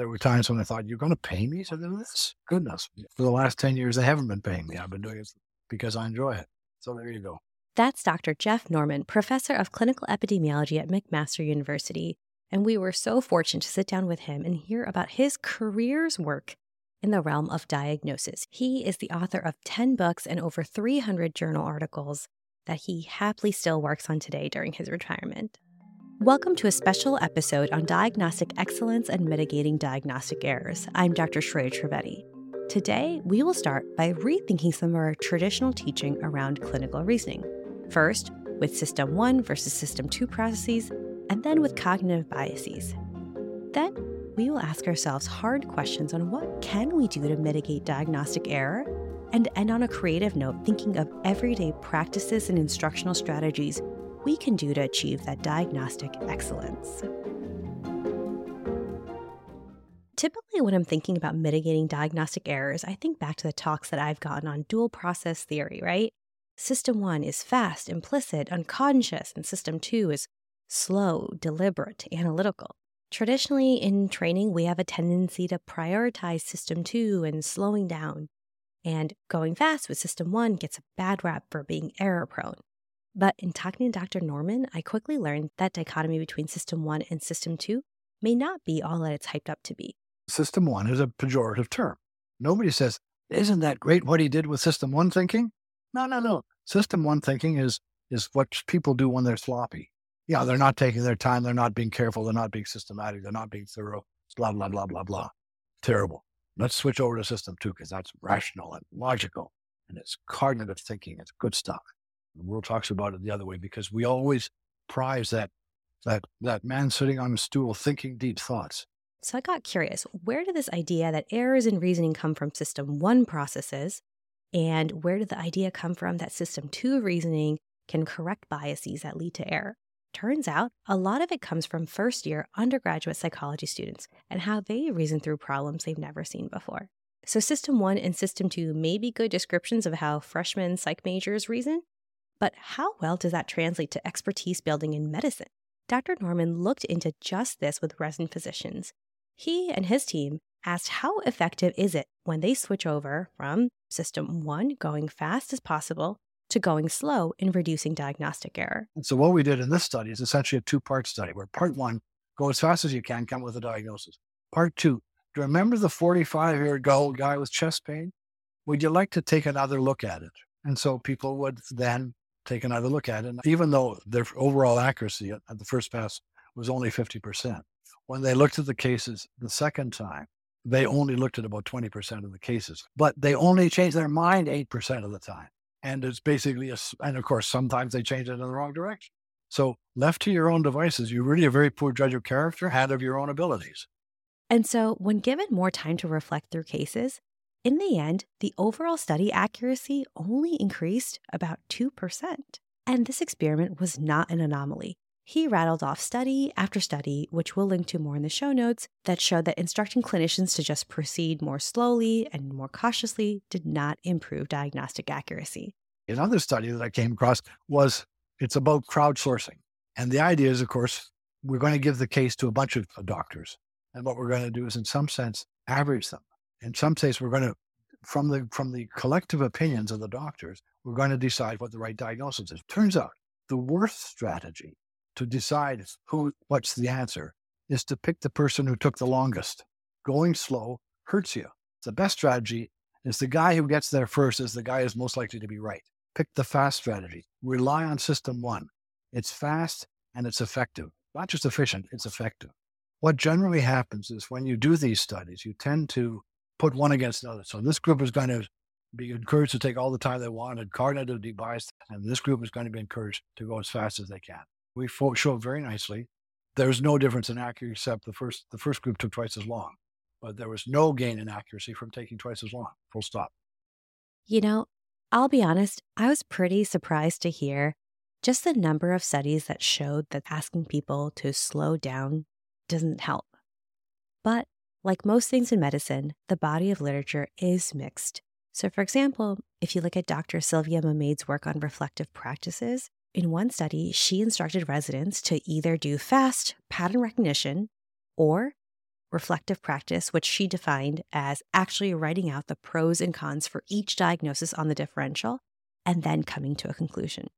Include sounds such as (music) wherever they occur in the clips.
there were times when I thought, you're going to pay me to do this? Goodness. For the last 10 years, they haven't been paying me. I've been doing it because I enjoy it. So there you go. That's Dr. Geoff Norman, professor of clinical epidemiology at McMaster University. And we were so fortunate to sit down with him and hear about his career's work in the realm of diagnosis. He is the author of 10 books and over 300 journal articles that he happily still works on today during his retirement. Welcome to a special episode on diagnostic excellence and mitigating diagnostic errors. I'm Dr. Shreya Trivedi. Today, we will start by rethinking some of our traditional teaching around clinical reasoning. First, with System 1 versus System 2 processes, and then with cognitive biases. Then, we will ask ourselves hard questions on what can we do to mitigate diagnostic error and end on a creative note thinking of everyday practices and instructional strategies we can do to achieve that diagnostic excellence. Typically, when I'm thinking about mitigating diagnostic errors, I think back to the talks that I've gotten on dual process theory, right? System one is fast, implicit, unconscious, and system two is slow, deliberate, analytical. Traditionally, in training, we have a tendency to prioritize system two and slowing down. And going fast with system one gets a bad rap for being error prone. But in talking to Dr. Norman, I quickly learned that dichotomy between system one and system two may not be all that it's hyped up to be. System one is a pejorative term. Nobody says, Isn't that great what he did with system one thinking? No, no, no. System one thinking is is what people do when they're sloppy. Yeah, they're not taking their time, they're not being careful, they're not being systematic, they're not being thorough, blah, blah, blah, blah, blah. Terrible. Let's switch over to system two because that's rational and logical and it's cognitive thinking. It's good stuff. The world talks about it the other way because we always prize that that that man sitting on a stool thinking deep thoughts. So I got curious, where did this idea that errors in reasoning come from system 1 processes and where did the idea come from that system 2 reasoning can correct biases that lead to error? Turns out a lot of it comes from first year undergraduate psychology students and how they reason through problems they've never seen before. So, System 1 and System 2 may be good descriptions of how freshman psych majors reason, but how well does that translate to expertise building in medicine? Dr. Norman looked into just this with resident physicians. He and his team asked how effective is it when they switch over from system one, going fast as possible, to going slow in reducing diagnostic error. And so, what we did in this study is essentially a two part study where part one, go as fast as you can, come with a diagnosis. Part two, do you remember the 45 year old guy with chest pain? Would you like to take another look at it? And so people would then take another look at it. And even though their overall accuracy at, the first pass was only 50%, when they looked at the cases the second time, they only looked at about 20% of the cases, but they only changed their mind 8% of the time. And it's basically a, and of course, sometimes they change it in the wrong direction. So, left to your own devices, you're really a very poor judge of character and of your own abilities. And so, when given more time to reflect through cases, in the end, the overall study accuracy only increased about 2%. And this experiment was not an anomaly. He rattled off study after study, which we'll link to more in the show notes, that showed that instructing clinicians to just proceed more slowly and more cautiously did not improve diagnostic accuracy. Another study that I came across was it's about crowdsourcing. And the idea is, of course, we're going to give the case to a bunch of doctors. And what we're going to do is, in some sense, average them in some states, we're going to, from the from the collective opinions of the doctors, we're going to decide what the right diagnosis is. Turns out the worst strategy to decide who what's the answer is to pick the person who took the longest. Going slow hurts you. The best strategy is the guy who gets there first is the guy who's most likely to be right. Pick the fast strategy. Rely on system one. It's fast and it's effective. Not just efficient, it's effective. What generally happens is when you do these studies, you tend to put one against another. So this group is going to be encouraged to take all the time they want and cognitively biased, and this group is going to be encouraged to go as fast as they can. We show very nicely. There's no difference in accuracy except the first the first group took twice as long, but there was no gain in accuracy from taking twice as long. Full stop. You know, I'll be honest, I was pretty surprised to hear just the number of studies that showed that asking people to slow down doesn't help. But like most things in medicine, the body of literature is mixed. So, for example, if you look at Dr. Sylvia Mamede's work on reflective practices, in one study, she instructed residents to either do fast pattern recognition or reflective practice, which she defined as actually writing out the pros and cons for each diagnosis on the differential, and then coming to a conclusion.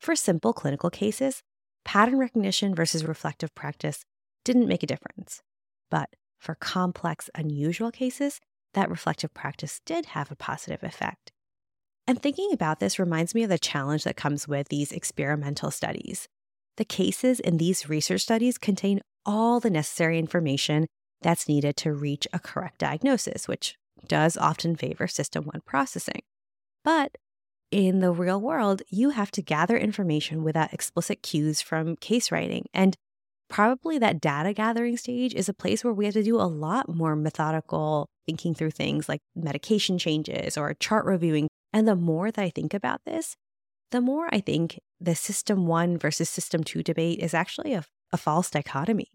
For simple clinical cases, pattern recognition versus reflective practice didn't make a difference. But for complex, unusual cases, that reflective practice did have a positive effect. And thinking about this reminds me of the challenge that comes with these experimental studies. The cases in these research studies contain all the necessary information that's needed to reach a correct diagnosis, which does often favor system one processing. But in the real world, you have to gather information without explicit cues from case writing. And probably that data gathering stage is a place where we have to do a lot more methodical thinking through things like medication changes or chart reviewing. And the more that I think about this, the more I think the system one versus system two debate is actually a, a false dichotomy.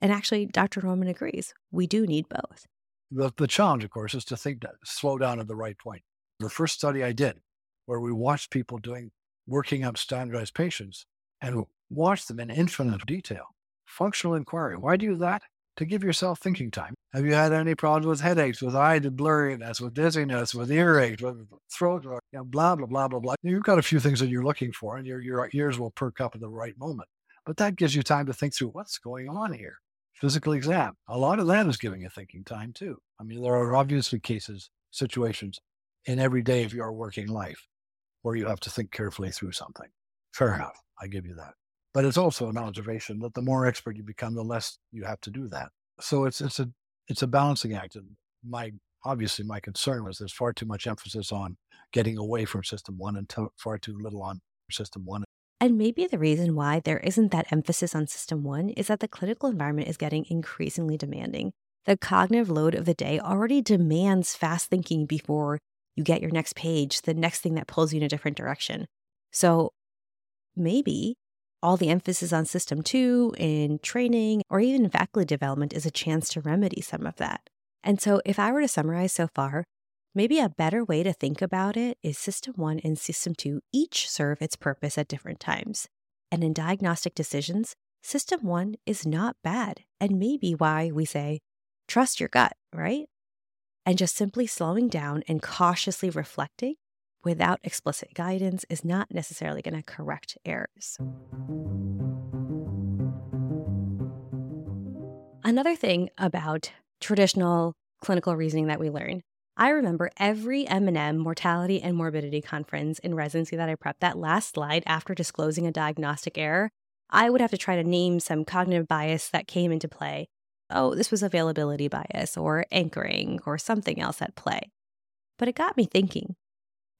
And actually, Dr. Norman agrees. We do need both. The, the challenge, of course, is to think that slow down at the right point. The first study I did, where we watched people doing working up standardized patients and watched them in infinite detail. Functional inquiry. Why do that? To give yourself thinking time. Have you had any problems with headaches, with eye blurriness, with dizziness, with earache, with throat, you know, blah, blah, blah, blah, blah. You've got a few things that you're looking for, and your, your ears will perk up at the right moment. But that gives you time to think through what's going on here. Physical exam. A lot of that is giving you thinking time too. I mean, there are obviously cases, situations in every day of your working life where you have to think carefully through something. Fair enough. I give you that. But it's also an observation that the more expert you become, the less you have to do that. So it's it's a it's a balancing act. And my obviously my concern was there's far too much emphasis on getting away from system one and to, far too little on system one. And maybe the reason why there isn't that emphasis on system one is that the clinical environment is getting increasingly demanding. The cognitive load of the day already demands fast thinking before you get your next page, the next thing that pulls you in a different direction. So maybe all the emphasis on system two in training or even faculty development is a chance to remedy some of that. And so, if I were to summarize so far, maybe a better way to think about it is system one and system two each serve its purpose at different times. And in diagnostic decisions, system one is not bad, and maybe why we say, trust your gut, right? And just simply slowing down and cautiously reflecting without explicit guidance is not necessarily going to correct errors. Another thing about traditional clinical reasoning that we learn, I remember every M&M mortality and morbidity conference in residency that I prepped, that last slide after disclosing a diagnostic error, I would have to try to name some cognitive bias that came into play oh, this was availability bias or anchoring or something else at play. But it got me thinking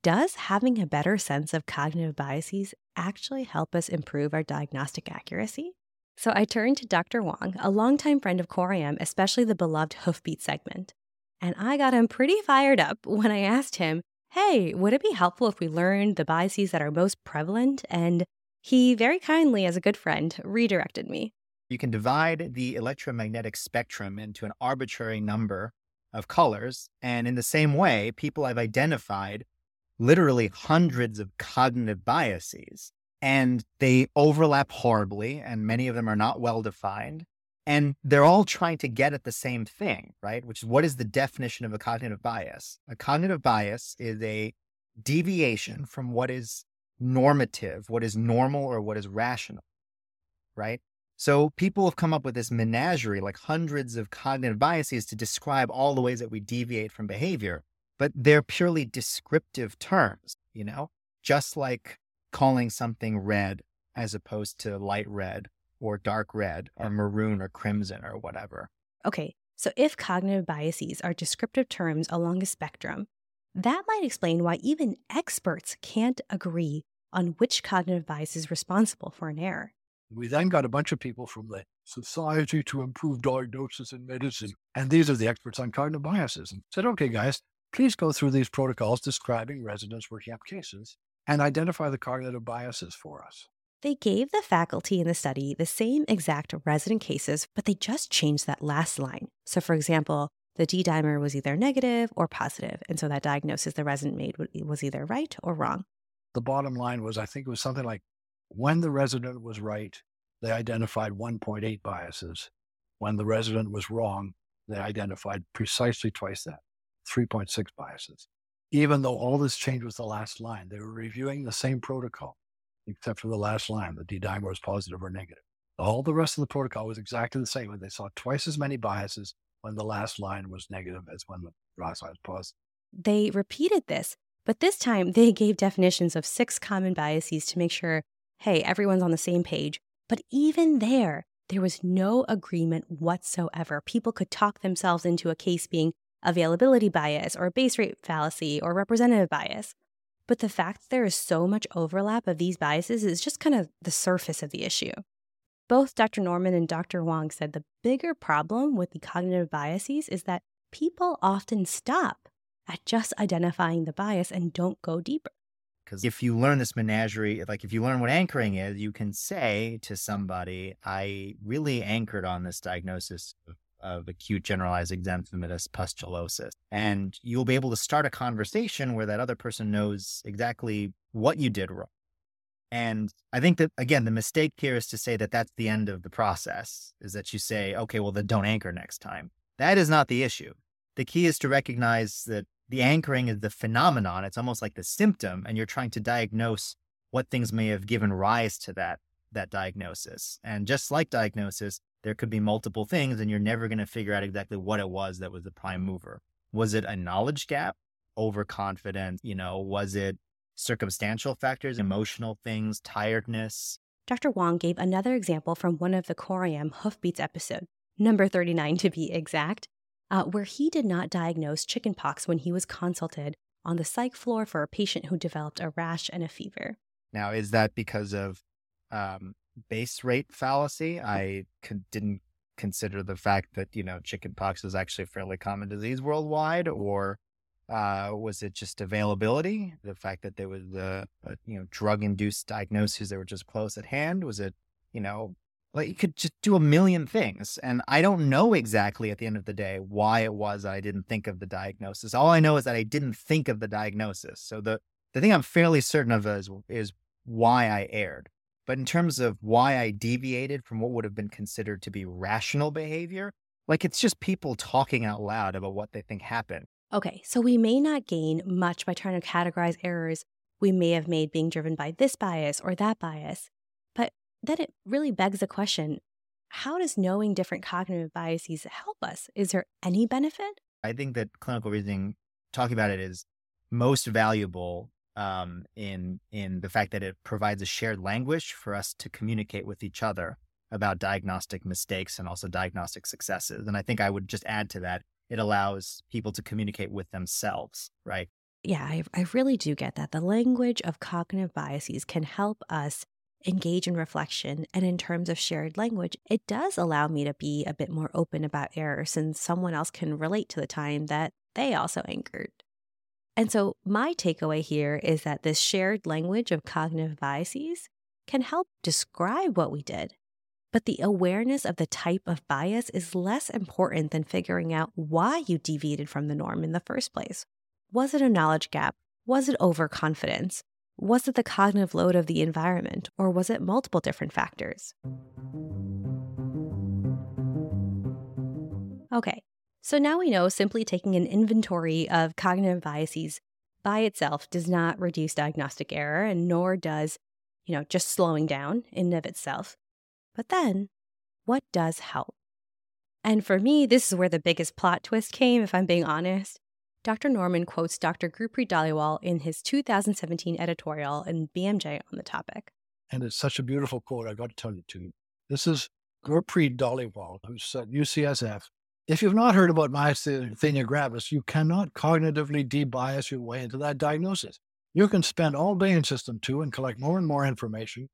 does having a better sense of cognitive biases actually help us improve our diagnostic accuracy? So I turned to Dr. Wong, a longtime friend of Core IM, especially the beloved Hoofbeat segment. And I got him pretty fired up (laughs) when I asked him, hey, would it be helpful if we learned the biases that are most prevalent? And he very kindly, as a good friend, redirected me. You can divide the electromagnetic spectrum into an arbitrary number of colors. And in the same way, people have identified literally hundreds of cognitive biases, and they overlap horribly, and many of them are not well defined. And they're all trying to get at the same thing, right? Which is what is the definition of a cognitive bias? A cognitive bias is a deviation from what is normative, what is normal, or what is rational, right? So people have come up with this menagerie, like hundreds of cognitive biases to describe all the ways that we deviate from behavior, but they're purely descriptive terms, you know, just like calling something red as opposed to light red or dark red or maroon or crimson or whatever. Okay, so if cognitive biases are descriptive terms along a spectrum, that might explain why even experts can't agree on which cognitive bias is responsible for an error. We then got a bunch of people from the Society to Improve Diagnosis in Medicine, and these are the experts on cognitive biases, and said, okay, guys, please go through these protocols describing residents working up cases and identify the cognitive biases for us. They gave the faculty in the study the same exact resident cases, but they just changed that last line. So, for example, the D dimer was either negative or positive, and so that diagnosis the resident made was either right or wrong. The bottom line was, I think it was something like when the resident was right, they identified 1.8 biases. when the resident was wrong, they identified precisely twice that 3.6 biases. Even though all this changed with the last line, they were reviewing the same protocol, except for the last line, the D dimer was positive or negative. All the rest of the protocol was exactly the same, and they saw twice as many biases when the last line was negative as when the last line was positive. They repeated this, but this time (laughs) they gave definitions of six common biases to make sure, hey, everyone's on the same page. But even there, there was no agreement whatsoever. People could talk themselves into a case being availability bias or base rate fallacy or representative bias. But the fact there is so much overlap of these biases is just kind of the surface of the issue. Both Dr. Norman and Dr. Wong said the bigger problem with the cognitive biases is that people often stop at just identifying the bias and don't go deeper. Because if you learn this menagerie, like if you learn what anchoring is, you can say to somebody, I really anchored on this diagnosis of, of acute generalized exanthematous pustulosis. And you'll be able to start a conversation where that other person knows exactly what you did wrong. And I think that, again, the mistake here is to say that that's the end of the process, is that you say, okay, well, then don't anchor next time. That is not the issue. The key is to recognize that the anchoring is the phenomenon. It's almost like the symptom, and you're trying to diagnose what things may have given rise to that that diagnosis. And just like diagnosis, there could be multiple things, and you're never going to figure out exactly what it was that was the prime mover. Was it a knowledge gap? overconfidence? You know, was it circumstantial factors, emotional things, tiredness? Dr. Wong gave another example from one of the Core-IM Hoofbeats episode, number 39 to be exact, uh, where he did not diagnose chickenpox when he was consulted on the psych floor for a patient who developed a rash and a fever. Now, is that because of um, base rate fallacy? I didn't consider the fact that, you know, chickenpox is actually a fairly common disease worldwide, or uh, was it just availability? The fact that there was the, uh, you know, drug induced diagnoses that were just close at hand? Was it, you know, like you could just do a million things. And I don't know exactly at the end of the day why it was I didn't think of the diagnosis. All I know is that I didn't think of the diagnosis. So the, the thing I'm fairly certain of is, is why I erred. But in terms of why I deviated from what would have been considered to be rational behavior, like it's just people talking out loud about what they think happened. Okay, so we may not gain much by trying to categorize errors we may have made being driven by this bias or that bias But then it really begs the question how does knowing different cognitive biases help us? Is there any benefit? I think that clinical reasoning, talking about it, is most valuable um, in in the fact that it provides a shared language for us to communicate with each other about diagnostic mistakes and also diagnostic successes. And I think I would just add to that, it allows people to communicate with themselves, right? Yeah, I, I really do get that. The language of cognitive biases can help us engage in reflection and in terms of shared language, it does allow me to be a bit more open about error since someone else can relate to the time that they also anchored. And so, my takeaway here is that this shared language of cognitive biases can help describe what we did. But the awareness of the type of bias is less important than figuring out why you deviated from the norm in the first place. Was it a knowledge gap? Was it overconfidence? Was it the cognitive load of the environment, or was it multiple different factors? Okay, so now we know simply taking an inventory of cognitive biases by itself does not reduce diagnostic error, and nor does, you know, just slowing down in and of itself. But then, what does help? And for me, this is where the biggest plot twist came, if I'm being honest. Dr. Norman quotes Dr. Gurpreet Dhaliwal in his 2017 editorial in BMJ on the topic. And it's such a beautiful quote, I've got to tell you too. This is Gurpreet Dhaliwal, who's at UCSF. If you've not heard about myasthenia gravis, you cannot cognitively debias your way into that diagnosis. You can spend all day in System 2 and collect more and more information,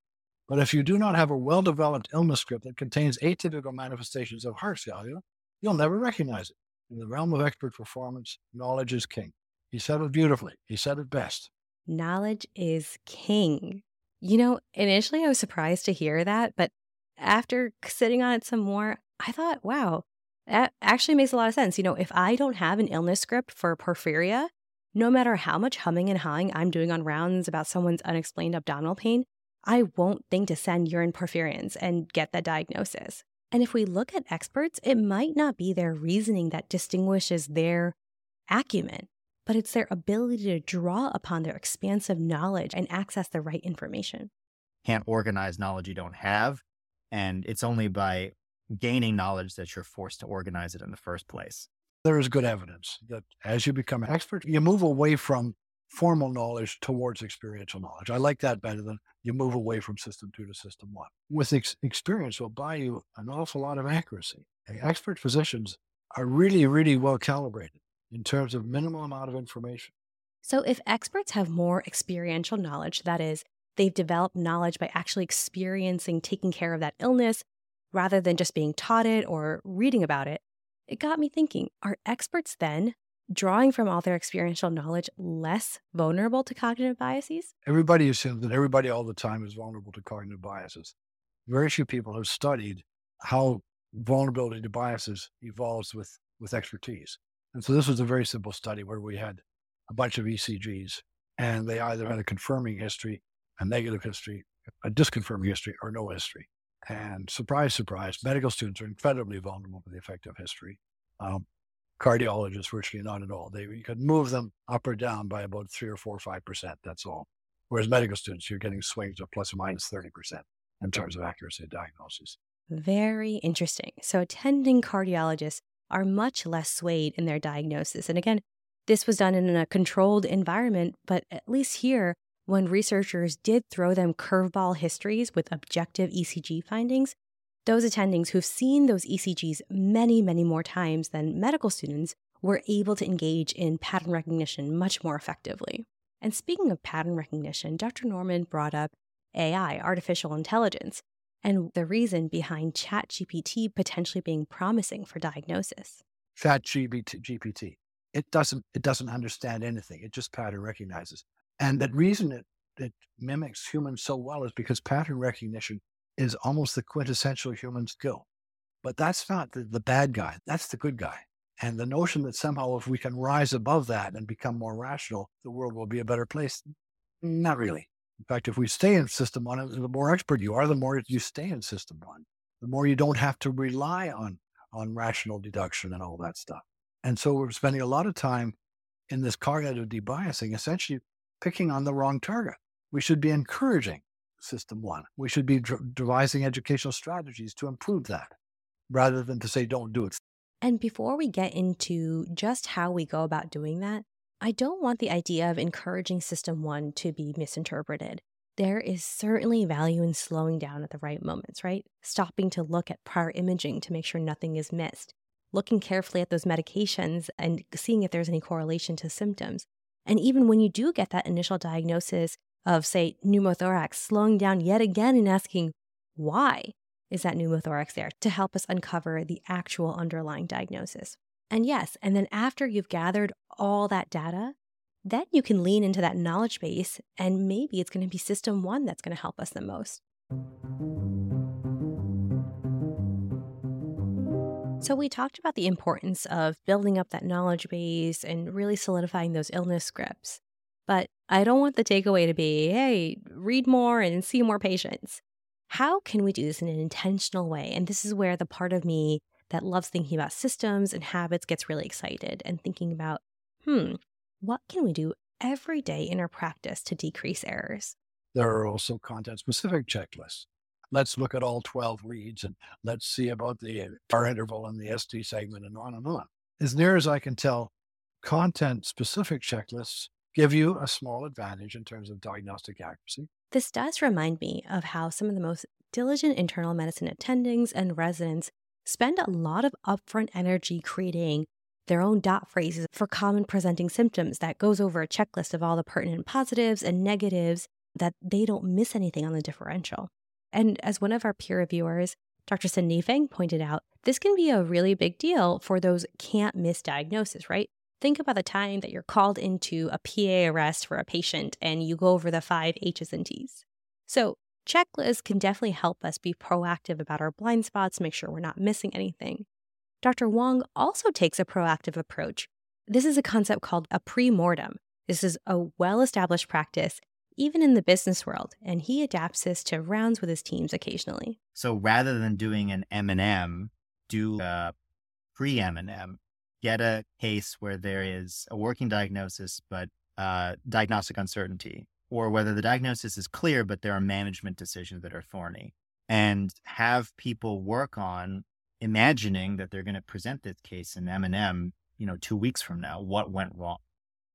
but if you do not have a well developed illness script that contains atypical manifestations of heart failure, you'll never recognize it. In the realm of expert performance, knowledge is king. He said it beautifully. He said it best. Knowledge is king. You know, initially I was surprised to hear that, but after sitting on it some more, I thought, wow, that actually makes a lot of sense. You know, if I don't have an illness script for porphyria, no matter how much humming and hawing I'm doing on rounds about someone's unexplained abdominal pain, I won't think to send urine porphyrins and get that diagnosis. And if we look at experts, it might not be their reasoning that distinguishes their acumen, but it's their ability to draw upon their expansive knowledge and access the right information. Can't organize knowledge you don't have. And it's only by gaining knowledge that you're forced to organize it in the first place. There is good evidence that as you become an expert, you move away from formal knowledge towards experiential knowledge. I like that better than you move away from system two to system one. With ex- experience will buy you an awful lot of accuracy. Expert physicians are really, really well calibrated in terms of minimal amount of information. So if experts have more experiential knowledge, that is, they've developed knowledge by actually experiencing taking care of that illness rather than just being taught it or reading about it, it got me thinking are experts then drawing from all their experiential knowledge less vulnerable to cognitive biases? Everybody assumes that everybody all the time is vulnerable to cognitive biases. Very few people have studied how vulnerability to biases evolves with, with expertise. And so this was a very simple study where we had a bunch of ECGs and they either had a confirming history, a negative history, a disconfirming history, or no history. And surprise, surprise, medical students are incredibly vulnerable to the effect of history. Um, cardiologists, virtually not at all. They, you could move them up or down by about three or four or five percent. That's all. Whereas medical students, you're getting swings of plus or minus 30% in terms of accuracy of diagnosis. Very interesting. So, attending cardiologists are much less swayed in their diagnosis. And again, this was done in a controlled environment, but at least here, when researchers did throw them curveball histories with objective ECG findings, those attendings who've seen those ECGs many, many more times than medical students were able to engage in pattern recognition much more effectively. And speaking of pattern recognition, Dr. Norman brought up AI, artificial intelligence, and the reason behind ChatGPT potentially being promising for diagnosis. ChatGPT, it doesn't it doesn't understand anything. It just pattern recognizes. And the reason it, it mimics humans so well is because pattern recognition is almost the quintessential human skill. But that's not the, the bad guy, that's the good guy. And the notion that somehow if we can rise above that and become more rational, the world will be a better place, not really. In fact, if we stay in system one, the more expert you are, the more you stay in system one, the more you don't have to rely on, on rational deduction and all that stuff. And so we're spending a lot of time in this cognitive debiasing, essentially picking on the wrong target. We should be encouraging system one. We should be devising educational strategies to improve that rather than to say, don't do it. And before we get into just how we go about doing that, I don't want the idea of encouraging system one to be misinterpreted. There is certainly value in slowing down at the right moments, right? Stopping to look at prior imaging to make sure nothing is missed, looking carefully at those medications and seeing if there's any correlation to symptoms. And even when you do get that initial diagnosis of, say, pneumothorax, slowing down yet again and asking, why is that pneumothorax there to help us uncover the actual underlying diagnosis? And yes, and then after you've gathered all that data, then you can lean into that knowledge base, and maybe it's going to be system one that's going to help us the most. So, we talked about the importance of building up that knowledge base and really solidifying those illness scripts. But I don't want the takeaway to be, hey, read more and see more patients. How can we do this in an intentional way? And this is where the part of me that loves thinking about systems and habits gets really excited and thinking about, hmm, what can we do every day in our practice to decrease errors? There are also content specific checklists. Let's look at all 12 reads and let's see about the uh, R interval and the ST segment and on and on. As near as I can tell, content specific checklists give you a small advantage in terms of diagnostic accuracy. This does remind me of how some of the most diligent internal medicine attendings and residents spend a lot of upfront energy creating their own dot phrases for common presenting symptoms that goes over a checklist of all the pertinent positives and negatives that they don't miss anything on the differential. And as one of our peer reviewers, Dr. Cindy Fang pointed out, this can be a really big deal for those can't miss diagnosis, right? Think about the time that you're called into a PEA arrest for a patient and you go over the five H's and T's. So, checklists can definitely help us be proactive about our blind spots, make sure we're not missing anything. Dr. Wong also takes a proactive approach. This is a concept called a pre mortem. This is a well established practice, even in the business world, and he adapts this to rounds with his teams occasionally. So rather than doing an M&M, do a pre-M&M, get a case where there is a working diagnosis, but uh, diagnostic uncertainty, or whether the diagnosis is clear, but there are management decisions that are thorny, and have people work on imagining that they're going to present this case in M&M, you know, two weeks from now, what went wrong.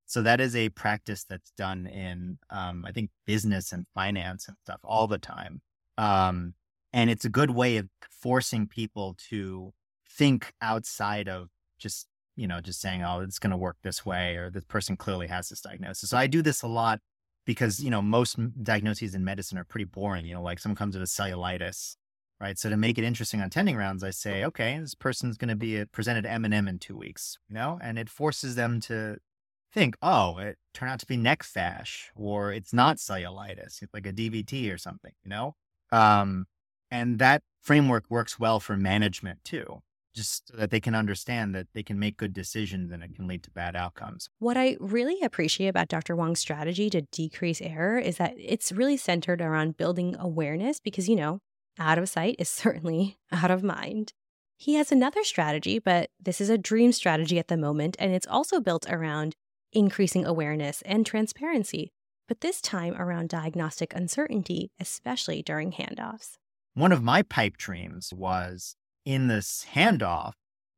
So that is a practice that's done in, um, I think, business and finance and stuff all the time. Um, and it's a good way of forcing people to think outside of just, you know, just saying, oh, it's going to work this way, or this person clearly has this diagnosis. So I do this a lot because, you know, most diagnoses in medicine are pretty boring. You know, like someone comes with a cellulitis, right? So to make it interesting on tending rounds, I say, okay, this person's going to be presented M&M in two weeks, you know, and it forces them to think, oh, it turned out to be neck fash, or it's not cellulitis, it's like a DVT or something, you know? Um, and that framework works well for management too, just so that they can understand that they can make good decisions and it can lead to bad outcomes. What I really appreciate about Dr. Wong's strategy to decrease error is that it's really centered around building awareness because, you know, out of sight is (laughs) certainly out of mind. He has another strategy, but this is a dream strategy at the moment, and it's also built around increasing awareness and transparency, but this time around diagnostic uncertainty, especially during handoffs. One of my pipe dreams was in this handoff,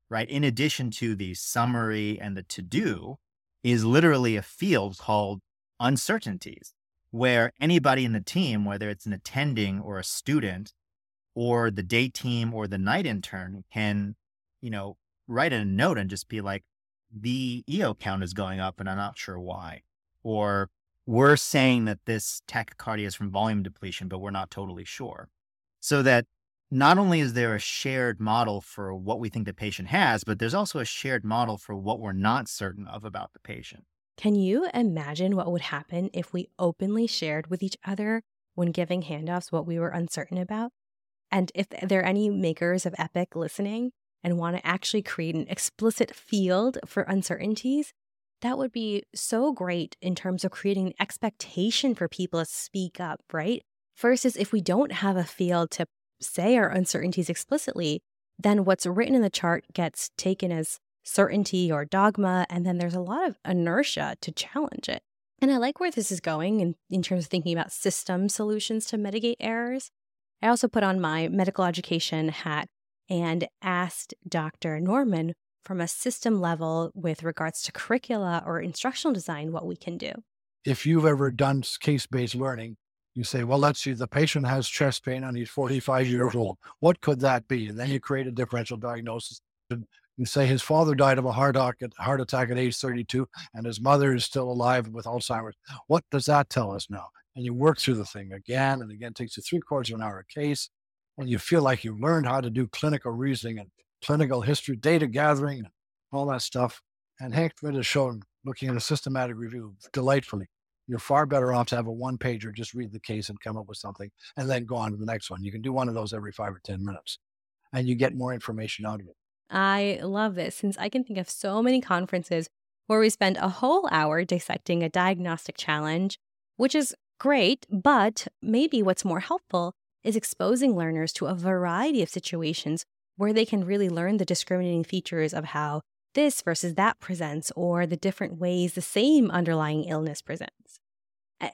right? In addition to the summary and the to do, is literally a field called uncertainties, where anybody in the team, whether it's an attending or a student, or the day team or the night intern, can, you know, write a note and just be like, the EO count is going up and I'm not sure why. Or we're saying that this tachycardia is from volume depletion, but we're not totally sure. So that not only is there a shared model for what we think the patient has, but there's also a shared model for what we're not certain of about the patient. Can you imagine what would happen if we openly shared with each other when giving handoffs what we were uncertain about? And if there are any makers of Epic listening, and want to actually create an explicit field for uncertainties, that would be so great in terms of creating an expectation for people to speak up, right? Is if we don't have a field to say our uncertainties explicitly, then what's written in the chart gets taken as certainty or dogma, and then there's a lot of inertia to challenge it. And I like where this is going in, in terms of thinking about system solutions to mitigate errors. I also put on my medical education hat and asked Dr. Norman from a system level with regards to curricula or instructional design what we can do. If you've ever done case based learning, you say, well, let's see, the patient has chest pain and he's 45 years old. What could that be? And then you create a differential diagnosis. You say his father died of a heart attack at age 32 and his mother is still alive with Alzheimer's. What does that tell us now? And you work through the thing again and again. It takes you three quarters of an hour a case when you feel like you've learned how to do clinical reasoning and clinical history, data gathering, and all that stuff. And Henk Schmidt has shown, looking at a systematic review, delightfully, you're far better off to have a one pager, just read the case and come up with something, and then go on to the next one. You can do one of those every five or 10 minutes, and you get more information out of it. I love this since I can think of so many conferences where we spend a whole hour dissecting a diagnostic challenge, which is great, but maybe what's more helpful is exposing learners to a variety of situations where they can really learn the discriminating features of how this versus that presents or the different ways the same underlying illness presents.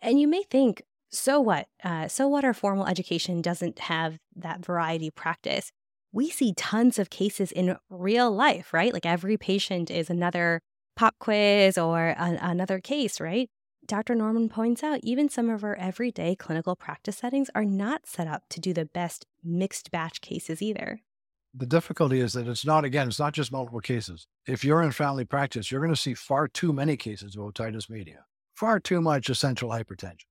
And you may think, so what? Uh, so what our formal education doesn't have that variety practice? We see tons of cases in real life, right? Like every patient is another pop quiz or a- another case, right? Dr. Norman points out even some of our everyday clinical practice settings are not set up to do the best mixed batch cases either. The difficulty is that it's not, again, it's not just multiple cases. If you're in family practice, you're going to see far too many cases of otitis media, far too much essential hypertension,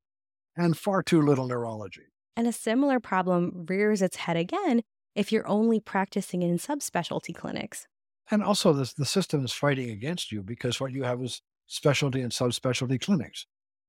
and far too little neurology. And a similar problem rears its head again if you're only practicing in subspecialty clinics. And also, the, the system is fighting against you because what you have is specialty and subspecialty clinics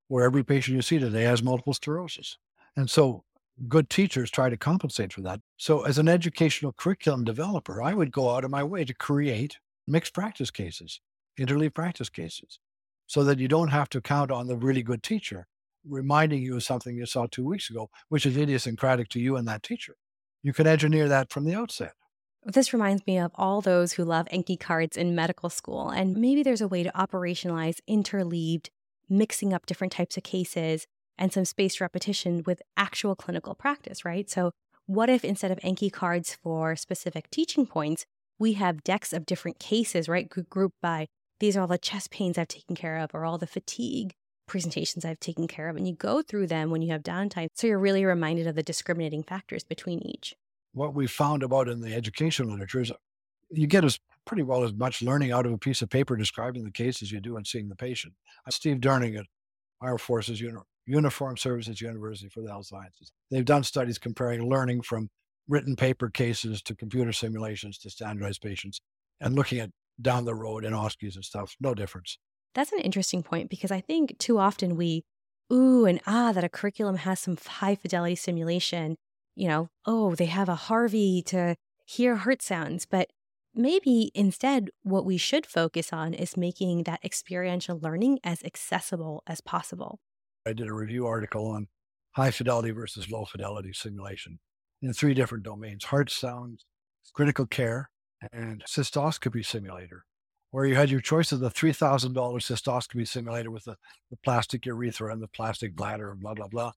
where every patient you see today has multiple sclerosis. And so good teachers try to compensate for that. So as an educational curriculum developer, I would go out of my way to create mixed practice cases, interleave practice cases, so that you don't have to count on the really good teacher. reminding you of something you saw two weeks ago, which is idiosyncratic to you and that teacher. You can engineer that from the outset. This reminds me of all those who love Anki cards in medical school, and maybe there's a way to operationalize interleaved, mixing up different types of cases and some spaced repetition with actual clinical practice, right? So, what if instead of Anki cards for specific teaching points, we have decks of different cases, right? Grouped by these are all the chest pains I've taken care of, or all the fatigue presentations I've taken care of. And you go through them when you have downtime. So you're really reminded of the discriminating factors between each. What we found about in the education literature is you get as pretty well as much learning out of a piece of paper describing the case as you do in seeing the patient. Steve Durning at Air Force's Uni- Uniform Services University for the Health Sciences. They've done studies comparing learning from written paper cases to computer simulations to standardized patients and looking at down the road in OSCEs and stuff. No difference. That's an interesting point because I think too often we, ooh, and ah, that a curriculum has some high fidelity simulation. You know, oh, they have a Harvey to hear heart sounds. But maybe instead, what we should focus on is making that experiential learning as accessible as possible. I did a review article on high fidelity versus low fidelity simulation in three different domains heart sounds, critical care, and cystoscopy simulator where you had your choice of the $3,000 cystoscopy simulator with the, the plastic urethra and the plastic bladder and blah, blah, blah,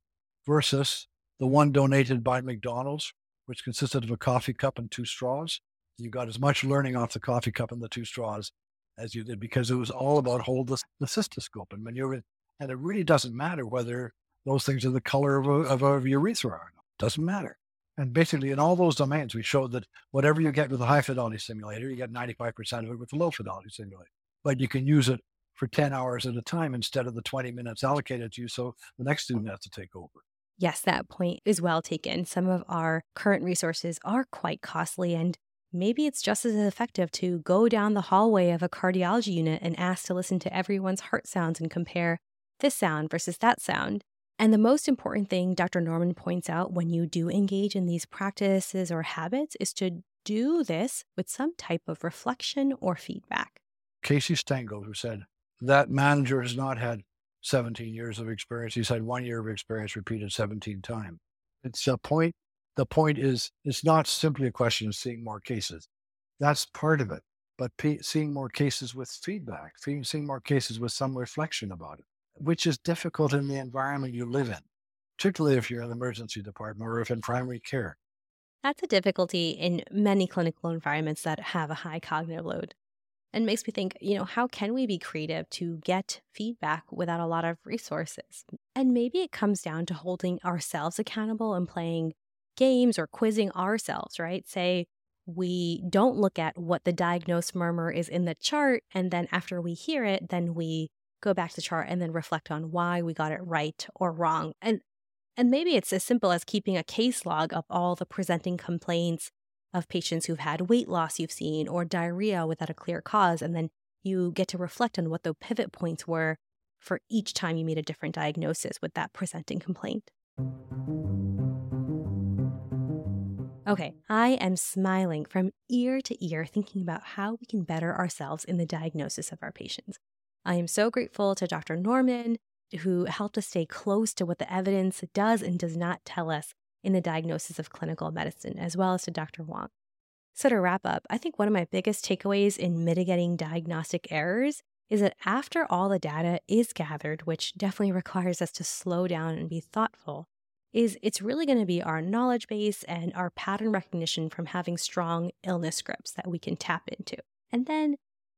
versus the one donated by McDonald's, which consisted of a coffee cup and two straws. You got as much learning off the coffee cup and the two straws as you did because it was all about hold the, the cystoscope and maneuver. And it really doesn't matter whether those things are the color of a, of a urethra or not. Doesn't matter. And basically, in all those domains, we showed that whatever you get with a high fidelity simulator, you get 95% of it with a low fidelity simulator. But you can use it for 10 hours at a time instead of the 20 minutes allocated to you. So the next student has to take over. Yes, that point is well taken. Some of our current resources are quite costly, and maybe it's just as effective to go down the hallway of a cardiology unit and ask to listen to everyone's heart sounds and compare this sound versus that sound and the most important thing Dr. Norman points out when you do engage in these practices or habits is to do this with some type of reflection or feedback. Casey Stengel, who said that manager has not had 17 years of experience, he's had one year of experience repeated 17 times. It's a point. The point is, it's not simply a question of seeing more cases. That's part of it. But seeing more cases with feedback, seeing more cases with some reflection about it which is difficult in the environment you live in, particularly if you're in the emergency department or if in primary care. That's a difficulty in many clinical environments that have a high cognitive load. And makes me think, you know, how can we be creative to get feedback without a lot of resources? And maybe it comes down to holding ourselves accountable and playing games or quizzing ourselves, right? Say, we don't look at what the diagnosed murmur is in the chart. And then after we hear it, then we go back to the chart and then reflect on why we got it right or wrong. And and maybe it's as simple as keeping a case log of all the presenting complaints of patients who've had weight loss you've seen or diarrhea without a clear cause and then you get to reflect on what the pivot points were for each time you made a different diagnosis with that presenting complaint. Okay, I am smiling from ear to ear thinking about how we can better ourselves in the diagnosis of our patients. I am so grateful to Dr. Norman, who helped us stay close to what the evidence does and does not tell us in the diagnosis of clinical medicine, as well as to Dr. Wong. So, to wrap up, I think one of my biggest takeaways in mitigating diagnostic errors is that after all the data is gathered, which definitely requires us to slow down and be thoughtful, is it's really going to be our knowledge base and our pattern recognition from having strong illness scripts that we can tap into. And then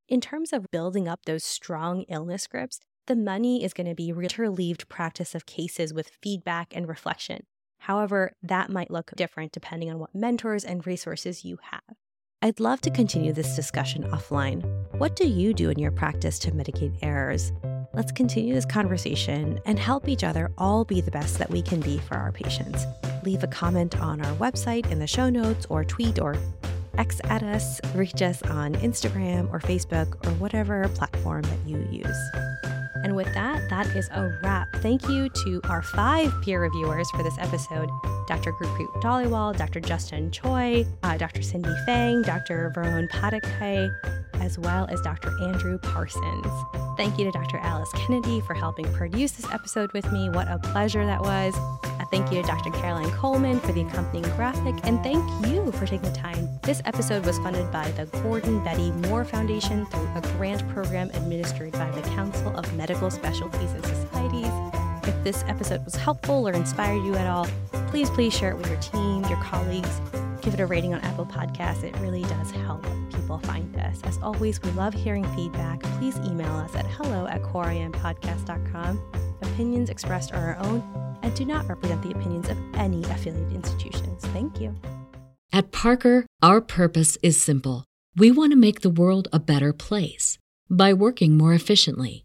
in terms of building up those strong illness scripts, the money is going to be interleaved practice of cases with feedback and reflection. However, that might look different depending on what mentors and resources you have. I'd love to continue this discussion offline. What do you do in your practice to mitigate errors? Let's continue this conversation and help each other all be the best that we can be for our patients. Leave a comment on our website in the show notes or tweet or X at us, reach us on Instagram or Facebook or whatever platform that you use. And with that, that is a wrap. Thank you to our five peer reviewers for this episode Dr. Gurpreet Dhaliwal, Dr. Justin Choi, uh, Dr. Cindy Fang, Dr. Varun Padakai, as well as Dr. Andrew Parsons. Thank you to Dr. Alice Kennedy for helping produce this episode with me. What a pleasure that was. A thank you to Dr. Caroline Coleman for the accompanying graphic, and thank you for taking the time. This episode was funded by the Gordon Betty Moore Foundation through a grant program administered by the Council of Medical Specialties and Societies. If this episode was helpful or inspired you at all, please, please share it with your team, your colleagues. Give it a rating on Apple Podcasts. It really does help people find us. As always, we love hearing feedback. Please email us at hello at coreimpodcast.com. Opinions expressed are our own and do not represent the opinions of any affiliated institutions. Thank you. At Parker, our purpose is simple. We want to make the world a better place by working more efficiently,